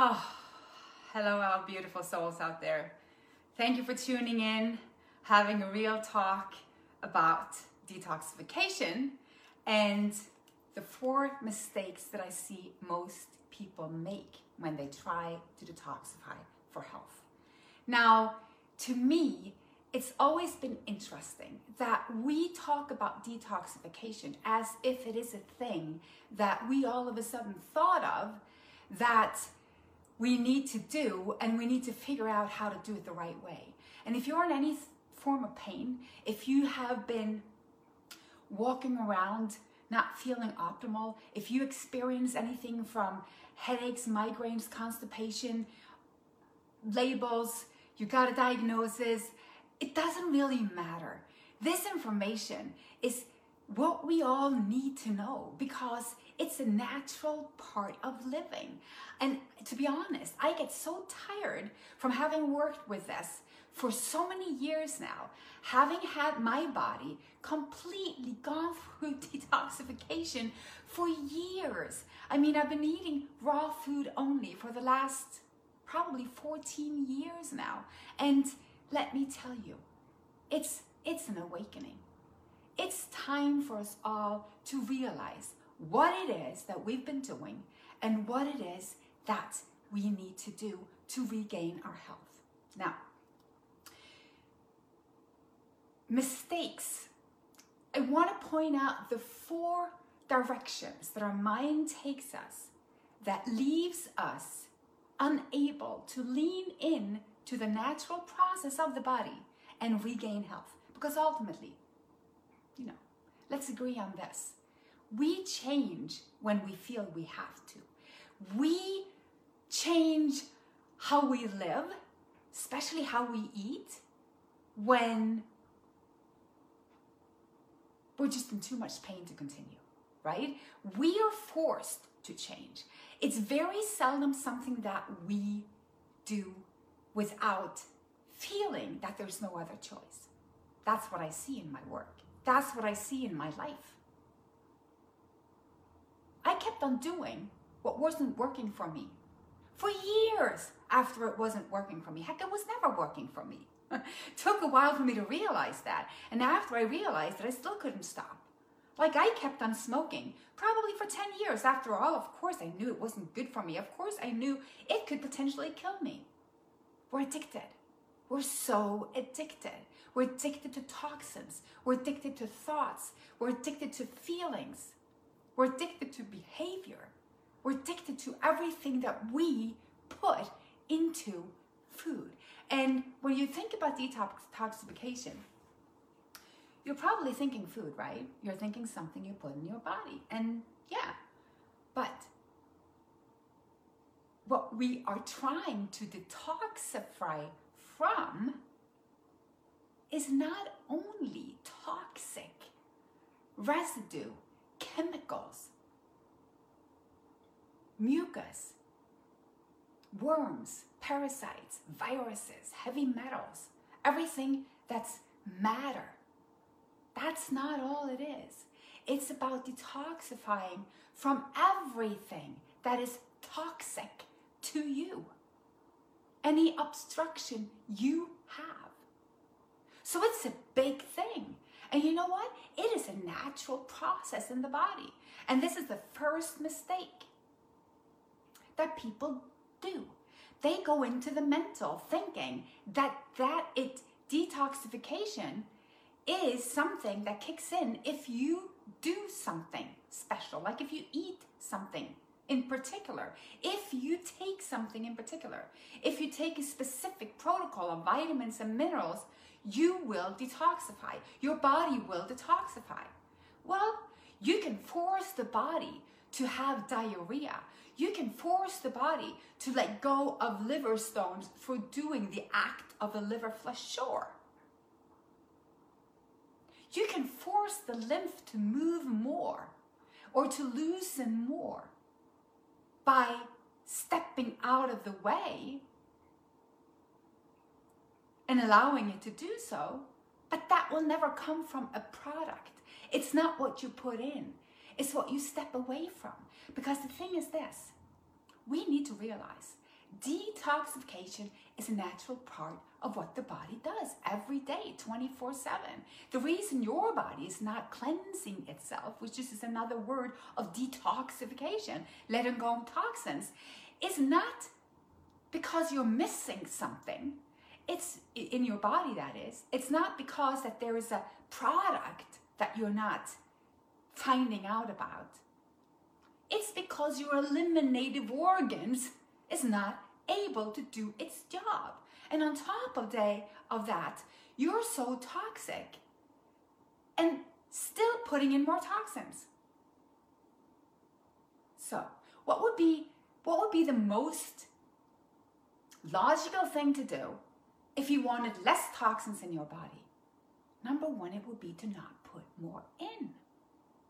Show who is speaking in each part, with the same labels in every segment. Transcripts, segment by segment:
Speaker 1: Oh, hello, our beautiful souls out there. Thank you for tuning in, having a real talk about detoxification and the four mistakes that I see most people make when they try to detoxify for health. Now, to me, it's always been interesting that we talk about detoxification as if it is a thing that we all of a sudden thought of that we need to do and we need to figure out how to do it the right way. And if you're in any form of pain, if you have been walking around not feeling optimal, if you experience anything from headaches, migraines, constipation, labels, you got a diagnosis, it doesn't really matter. This information is what we all need to know because it's a natural part of living. And to be honest, I get so tired from having worked with this for so many years now, having had my body completely gone through detoxification for years. I mean, I've been eating raw food only for the last probably 14 years now. And let me tell you, it's it's an awakening. It's time for us all to realize what it is that we've been doing and what it is that we need to do to regain our health. Now, mistakes. I want to point out the four directions that our mind takes us that leaves us unable to lean in to the natural process of the body and regain health. Because ultimately, you know, let's agree on this. We change when we feel we have to. We change how we live, especially how we eat, when we're just in too much pain to continue, right? We are forced to change. It's very seldom something that we do without feeling that there's no other choice. That's what I see in my work. That's what I see in my life. Kept on doing what wasn't working for me for years after it wasn't working for me. Heck, it was never working for me. Took a while for me to realize that. And after I realized that I still couldn't stop. Like I kept on smoking, probably for 10 years. After all, of course I knew it wasn't good for me. Of course I knew it could potentially kill me. We're addicted. We're so addicted. We're addicted to toxins. We're addicted to thoughts. We're addicted to feelings. We're addicted to behavior. We're addicted to everything that we put into food. And when you think about detoxification, you're probably thinking food, right? You're thinking something you put in your body. And yeah, but what we are trying to detoxify from is not only toxic residue, chemicals, mucus, worms, parasites, viruses, heavy metals, everything that's matter. That's not all it is. It's about detoxifying from everything that is toxic to you any obstruction you have. So it's a big thing. And you know what? It is a natural process in the body. And this is the first mistake that people do. They go into the mental thinking that that it detoxification is something that kicks in if you do something special, like if you eat something in particular, if you take something in particular, if you take a specific protocol of vitamins and minerals, you will detoxify. Your body will detoxify. Well, you can force the body to have diarrhea. You can force the body to let go of liver stones for doing the act of a liver flush chore. You can force the lymph to move more or to loosen more by stepping out of the way and allowing it to do so, but that will never come from a product. It's not what you put in, it's what you step away from. Because the thing is this we need to realize Detoxification is a natural part of what the body does every day, 24 7. The reason your body is not cleansing itself, which is another word of detoxification, letting go of toxins, is not because you're missing something. It's in your body, that is. It's not because that there is a product that you're not finding out about. It's because your eliminative organs is not able to do its job. And on top of, day, of that, you're so toxic and still putting in more toxins. So, what would be what would be the most logical thing to do if you wanted less toxins in your body? Number one, it would be to not put more in,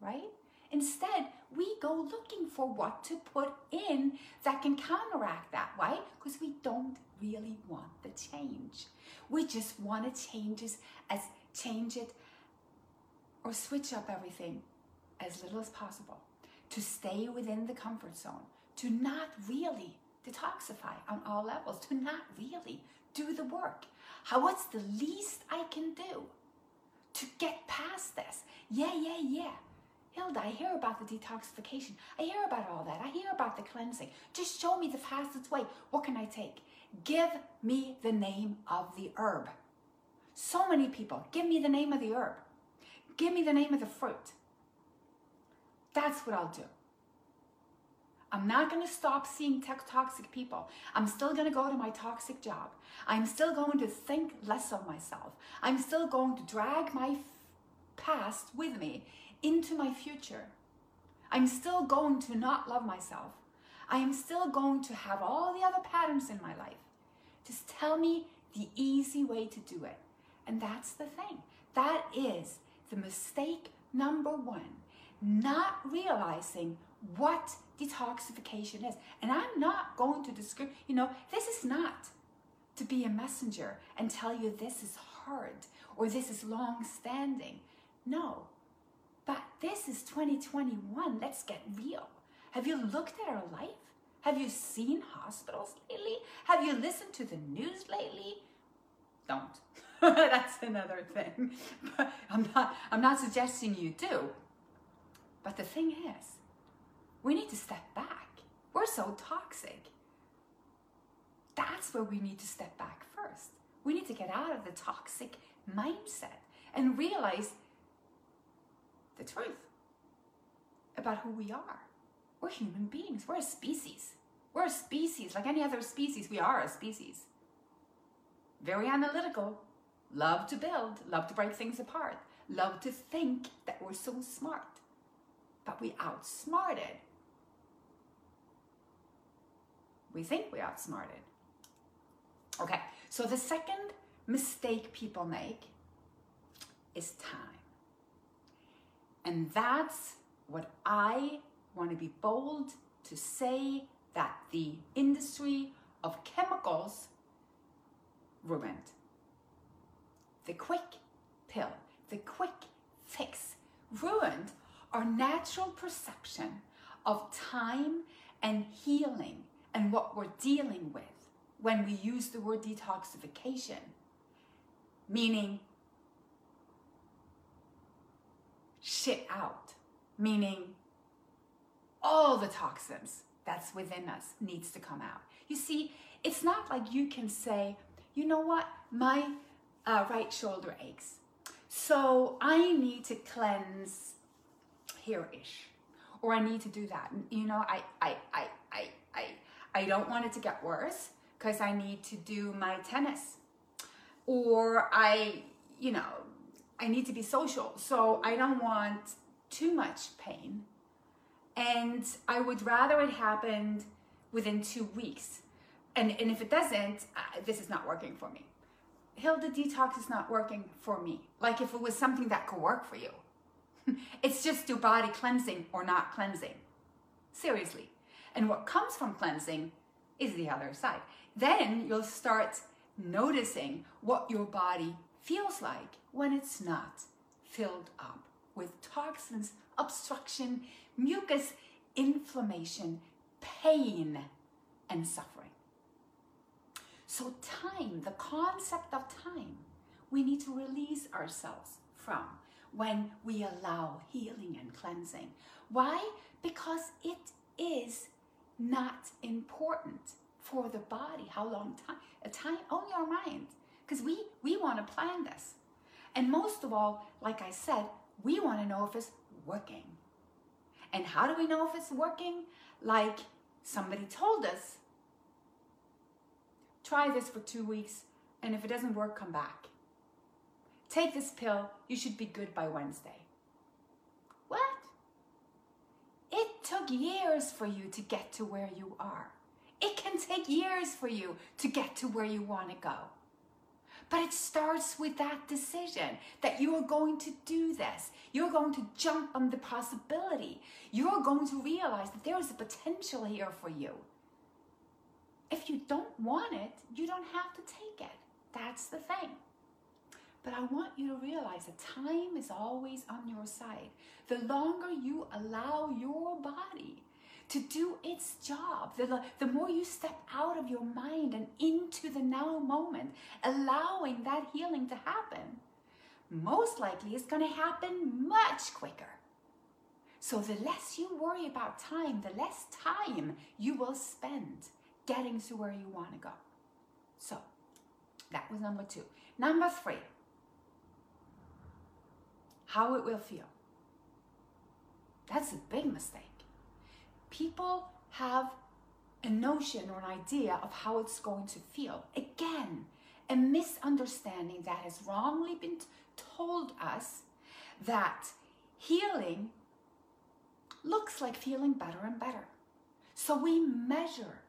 Speaker 1: right? Instead, we go looking for what to put in that can counteract that. Why? Because we don't really want the change. We just want to change it as change it or switch up everything as little as possible to stay within the comfort zone, to not really detoxify on all levels, to not really do the work. How what's the least I can do to get past this? Yeah, yeah, yeah. Hilde, I hear about the detoxification. I hear about all that. I hear about the cleansing. Just show me the fastest way. What can I take? Give me the name of the herb. So many people, give me the name of the herb. Give me the name of the fruit. That's what I'll do. I'm not going to stop seeing tech toxic people. I'm still going to go to my toxic job. I'm still going to think less of myself. I'm still going to drag my past with me into my future. I'm still going to not love myself. I am still going to have all the other patterns in my life. Just tell me the easy way to do it. And that's the thing. That is the mistake number one. Not realizing what detoxification is. And I'm not going to describe, you know, this is not to be a messenger and tell you this is hard or this is long standing. No, but this is 2021. Let's get real. Have you looked at our life? Have you seen hospitals lately? Have you listened to the news lately? Don't. That's another thing. I'm not I'm not suggesting you do. But the thing is, we need to step back. We're so toxic. That's where we need to step back first. We need to get out of the toxic mindset and realize the truth about who we are. We're human beings, we're a species. We're a species, like any other species, we are a species. Very analytical, love to build, love to break things apart, love to think that we're so smart. But we outsmarted. We think we outsmarted. Okay, so the second mistake people make is time. And that's what I want to be bold to say that the industry of chemicals ruined. The quick pill, the quick fix ruined our natural perception of time and healing and what we're dealing with when we use the word detoxification, meaning shit out, meaning all the toxins that's within us needs to come out. You see, it's not like you can say, you know what, my uh, right shoulder aches. So I need to cleanse here-ish, or I need to do that. You know, I, I, I, I, I, I don't want it to get worse because I need to do my tennis, or I, you know, I need to be social, so I don't want too much pain. And I would rather it happened within two weeks. And, and if it doesn't, uh, this is not working for me. Hilde Detox is not working for me. Like if it was something that could work for you. it's just your body cleansing or not cleansing. Seriously. And what comes from cleansing is the other side. Then you'll start noticing what your body feels like when it's not filled up with toxins, obstruction, mucus, inflammation, pain, and suffering. So, time, the concept of time, we need to release ourselves from when we allow healing and cleansing. Why? Because it is not important for the body how long time a time only our mind because we we want to plan this. And most of all like i said we want to know if it's working. And how do we know if it's working? Like somebody told us try this for two weeks and if it doesn't work come back. Take this pill you should be good by wednesday. What? It took years for you to get to where you are. It can take years for you to get to where you want to go. But it starts with that decision that you are going to do this. You're going to jump on the possibility. You're going to realize that there is a potential here for you. If you don't want it, you don't have to take it. That's the thing. But I want you to realize that time is always on your side. The longer you allow your body to do its job. The, the more you step out of your mind and into the now moment, allowing that healing to happen, most likely it's going to happen much quicker. So the less you worry about time, the less time you will spend getting to where you want to go. So that was number two. Number three, how it will feel. That's a big mistake people have a notion or an idea of how it's going to feel. Again, a misunderstanding that has wrongly been told us that healing looks like feeling better and better. So we measure,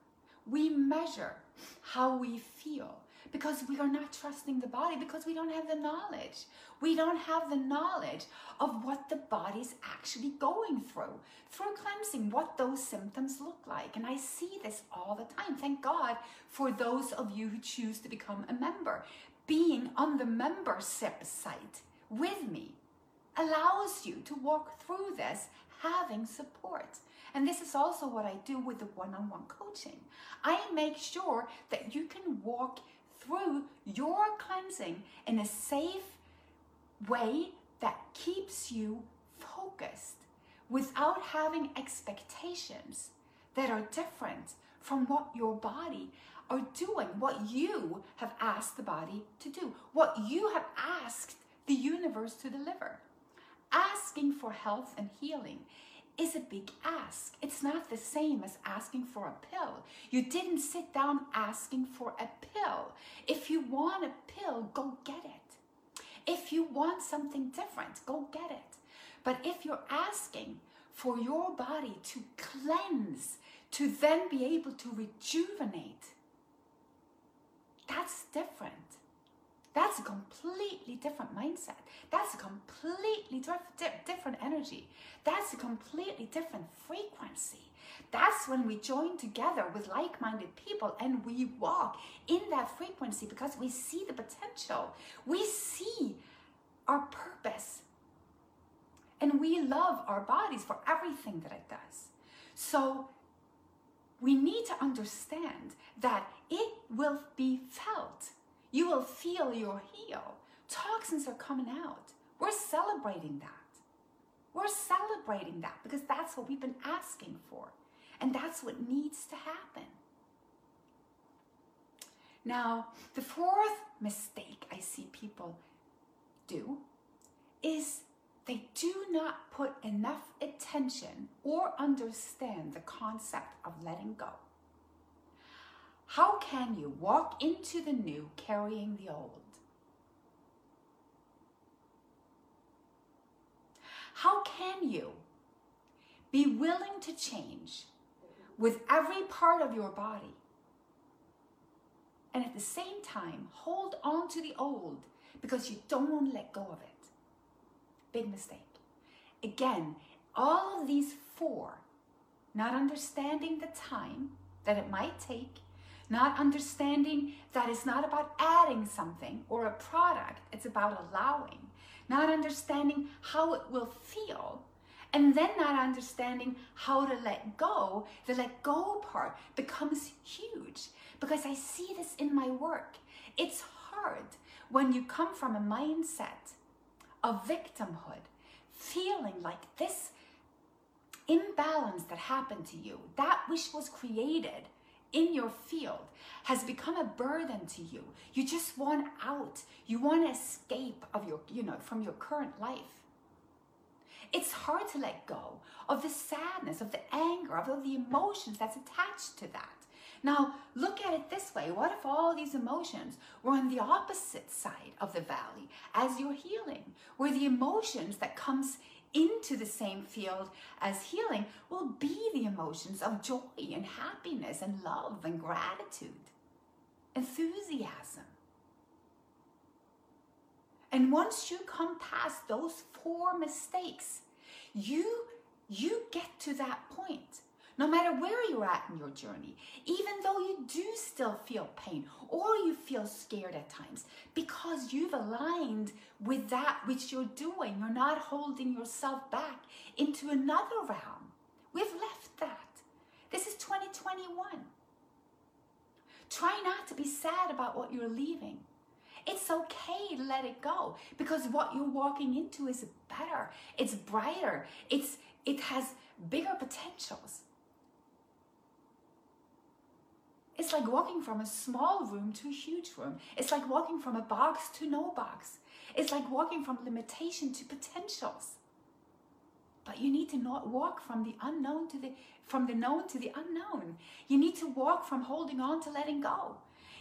Speaker 1: we measure how we feel because we are not trusting the body because we don't have the knowledge. We don't have the knowledge of what the body's actually going through, through cleansing, what those symptoms look like. And I see this all the time. Thank God for those of you who choose to become a member. Being on the membership site with me allows you to walk through this having support. And this is also what I do with the one on one coaching. I make sure that you can walk through your cleansing in a safe way that keeps you focused without having expectations that are different from what your body are doing, what you have asked the body to do, what you have asked the universe to deliver. Asking for health and healing is a big ask. It's not the same as asking for a pill. You didn't sit down asking for a pill. If you want a pill, go get it. If you want something different, go get it. But if you're asking for your body to cleanse, to then be able to rejuvenate, that's different. That's a completely different mindset. That's a completely different energy. That's a completely different frequency. That's when we join together with like minded people and we walk in that frequency because we see the potential. We see our purpose. And we love our bodies for everything that it does. So we need to understand that it will be felt you will feel your heal. Toxins are coming out. We're celebrating that. We're celebrating that because that's what we've been asking for. And that's what needs to happen. Now, the fourth mistake I see people do is they do not put enough attention or understand the concept of letting go. How can you walk into the new carrying the old? How can you be willing to change with every part of your body and at the same time hold on to the old because you don't want to let go of it? Big mistake. Again, all of these four, not understanding the time that it might take not understanding that it's not about adding something or a product, it's about allowing, not understanding how it will feel, And then not understanding how to let go, the let go part becomes huge because I see this in my work. It's hard when you come from a mindset of victimhood, feeling like this imbalance that happened to you, that which was created in your field, has become a burden to you. You just want out. You want to escape of your, you know, from your current life. It's hard to let go of the sadness, of the anger, of all the emotions that's attached to that. Now, look at it this way. What if all these emotions were on the opposite side of the valley as you're healing, where the emotions that comes into the same field as healing will be the emotions of joy and happiness and love and gratitude, enthusiasm. And once you come past those four mistakes, you you get to that point no matter where you're at in your journey, even though you do still feel pain or you feel scared at times, because you've aligned with that which you're doing. You're not holding yourself back into another realm. We've left that. This is 2021. Try not to be sad about what you're leaving. It's okay to let it go because what you're walking into is better. It's brighter. It's it has bigger potentials. It's like walking from a small room to a huge room. It's like walking from a box to no box. It's like walking from limitation to potentials. But you need to not walk from the unknown to the from the known to the unknown. You need to walk from holding on to letting go.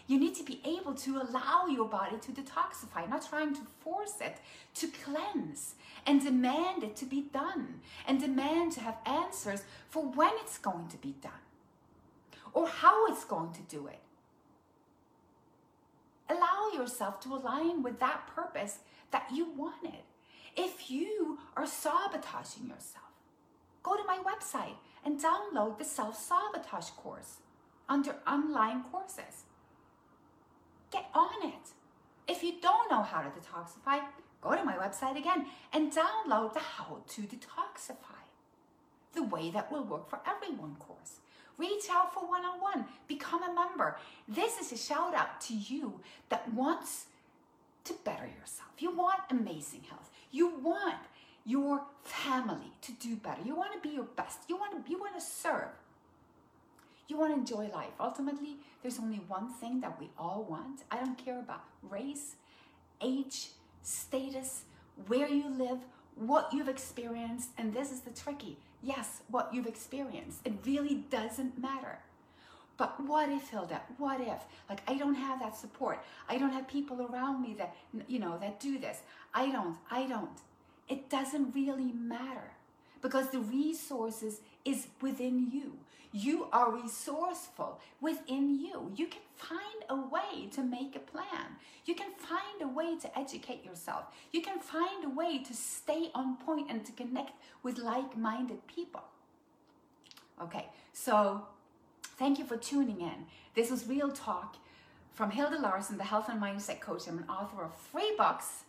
Speaker 1: You need to be able to allow your body to detoxify, not trying to force it, to cleanse and demand it to be done and demand to have answers for when it's going to be done or how it's going to do it. Allow yourself to align with that purpose that you wanted. If you are sabotaging yourself, go to my website and download the self sabotage course under online courses. Get on it. If you don't know how to detoxify, go to my website again and download the How to Detoxify, the way that will work for everyone course. Reach out for one on one. Become a member. This is a shout out to you that wants to better yourself. You want amazing health. You want your family to do better. You want to be your best. You want to you want to serve. You want to enjoy life. Ultimately, there's only one thing that we all want. I don't care about race, age, status, where you live, what you've experienced, and this is the tricky yes, what you've experienced. It really doesn't matter. But what if, Hilde? What if? Like, I don't have that support. I don't have people around me that, you know, that do this. I don't. I don't. It doesn't really matter because the resources is within you. You are resourceful within you. You can find a way to make a plan. You way to educate yourself. You can find a way to stay on point and to connect with like minded people. Okay, so thank you for tuning in. This was Real Talk from Hilde Larsen, the Health and Mindset Coach. I'm an author of three books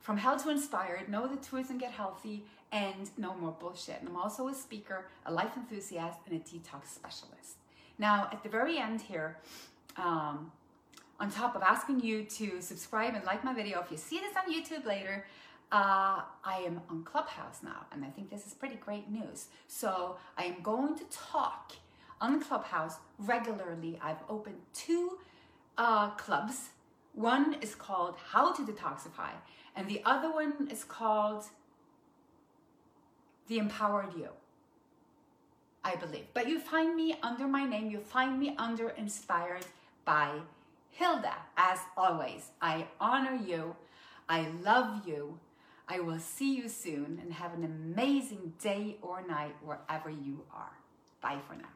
Speaker 1: from Hell to Inspired, Know the Truth and Get Healthy, and No More Bullshit. And I'm also a speaker, a life enthusiast, and a detox specialist. Now, at the very end here, um, on top of asking you to subscribe and like my video, if you see this on YouTube later, uh, I am on Clubhouse now, and I think this is pretty great news. So I am going to talk on Clubhouse regularly. I've opened two uh, clubs. One is called How to Detoxify, and the other one is called The Empowered You. I believe. But you find me under my name, you find me under Inspired by Hilde. As always, I honor you, I love you. I will see you soon and have an amazing day or night wherever you are. Bye for now.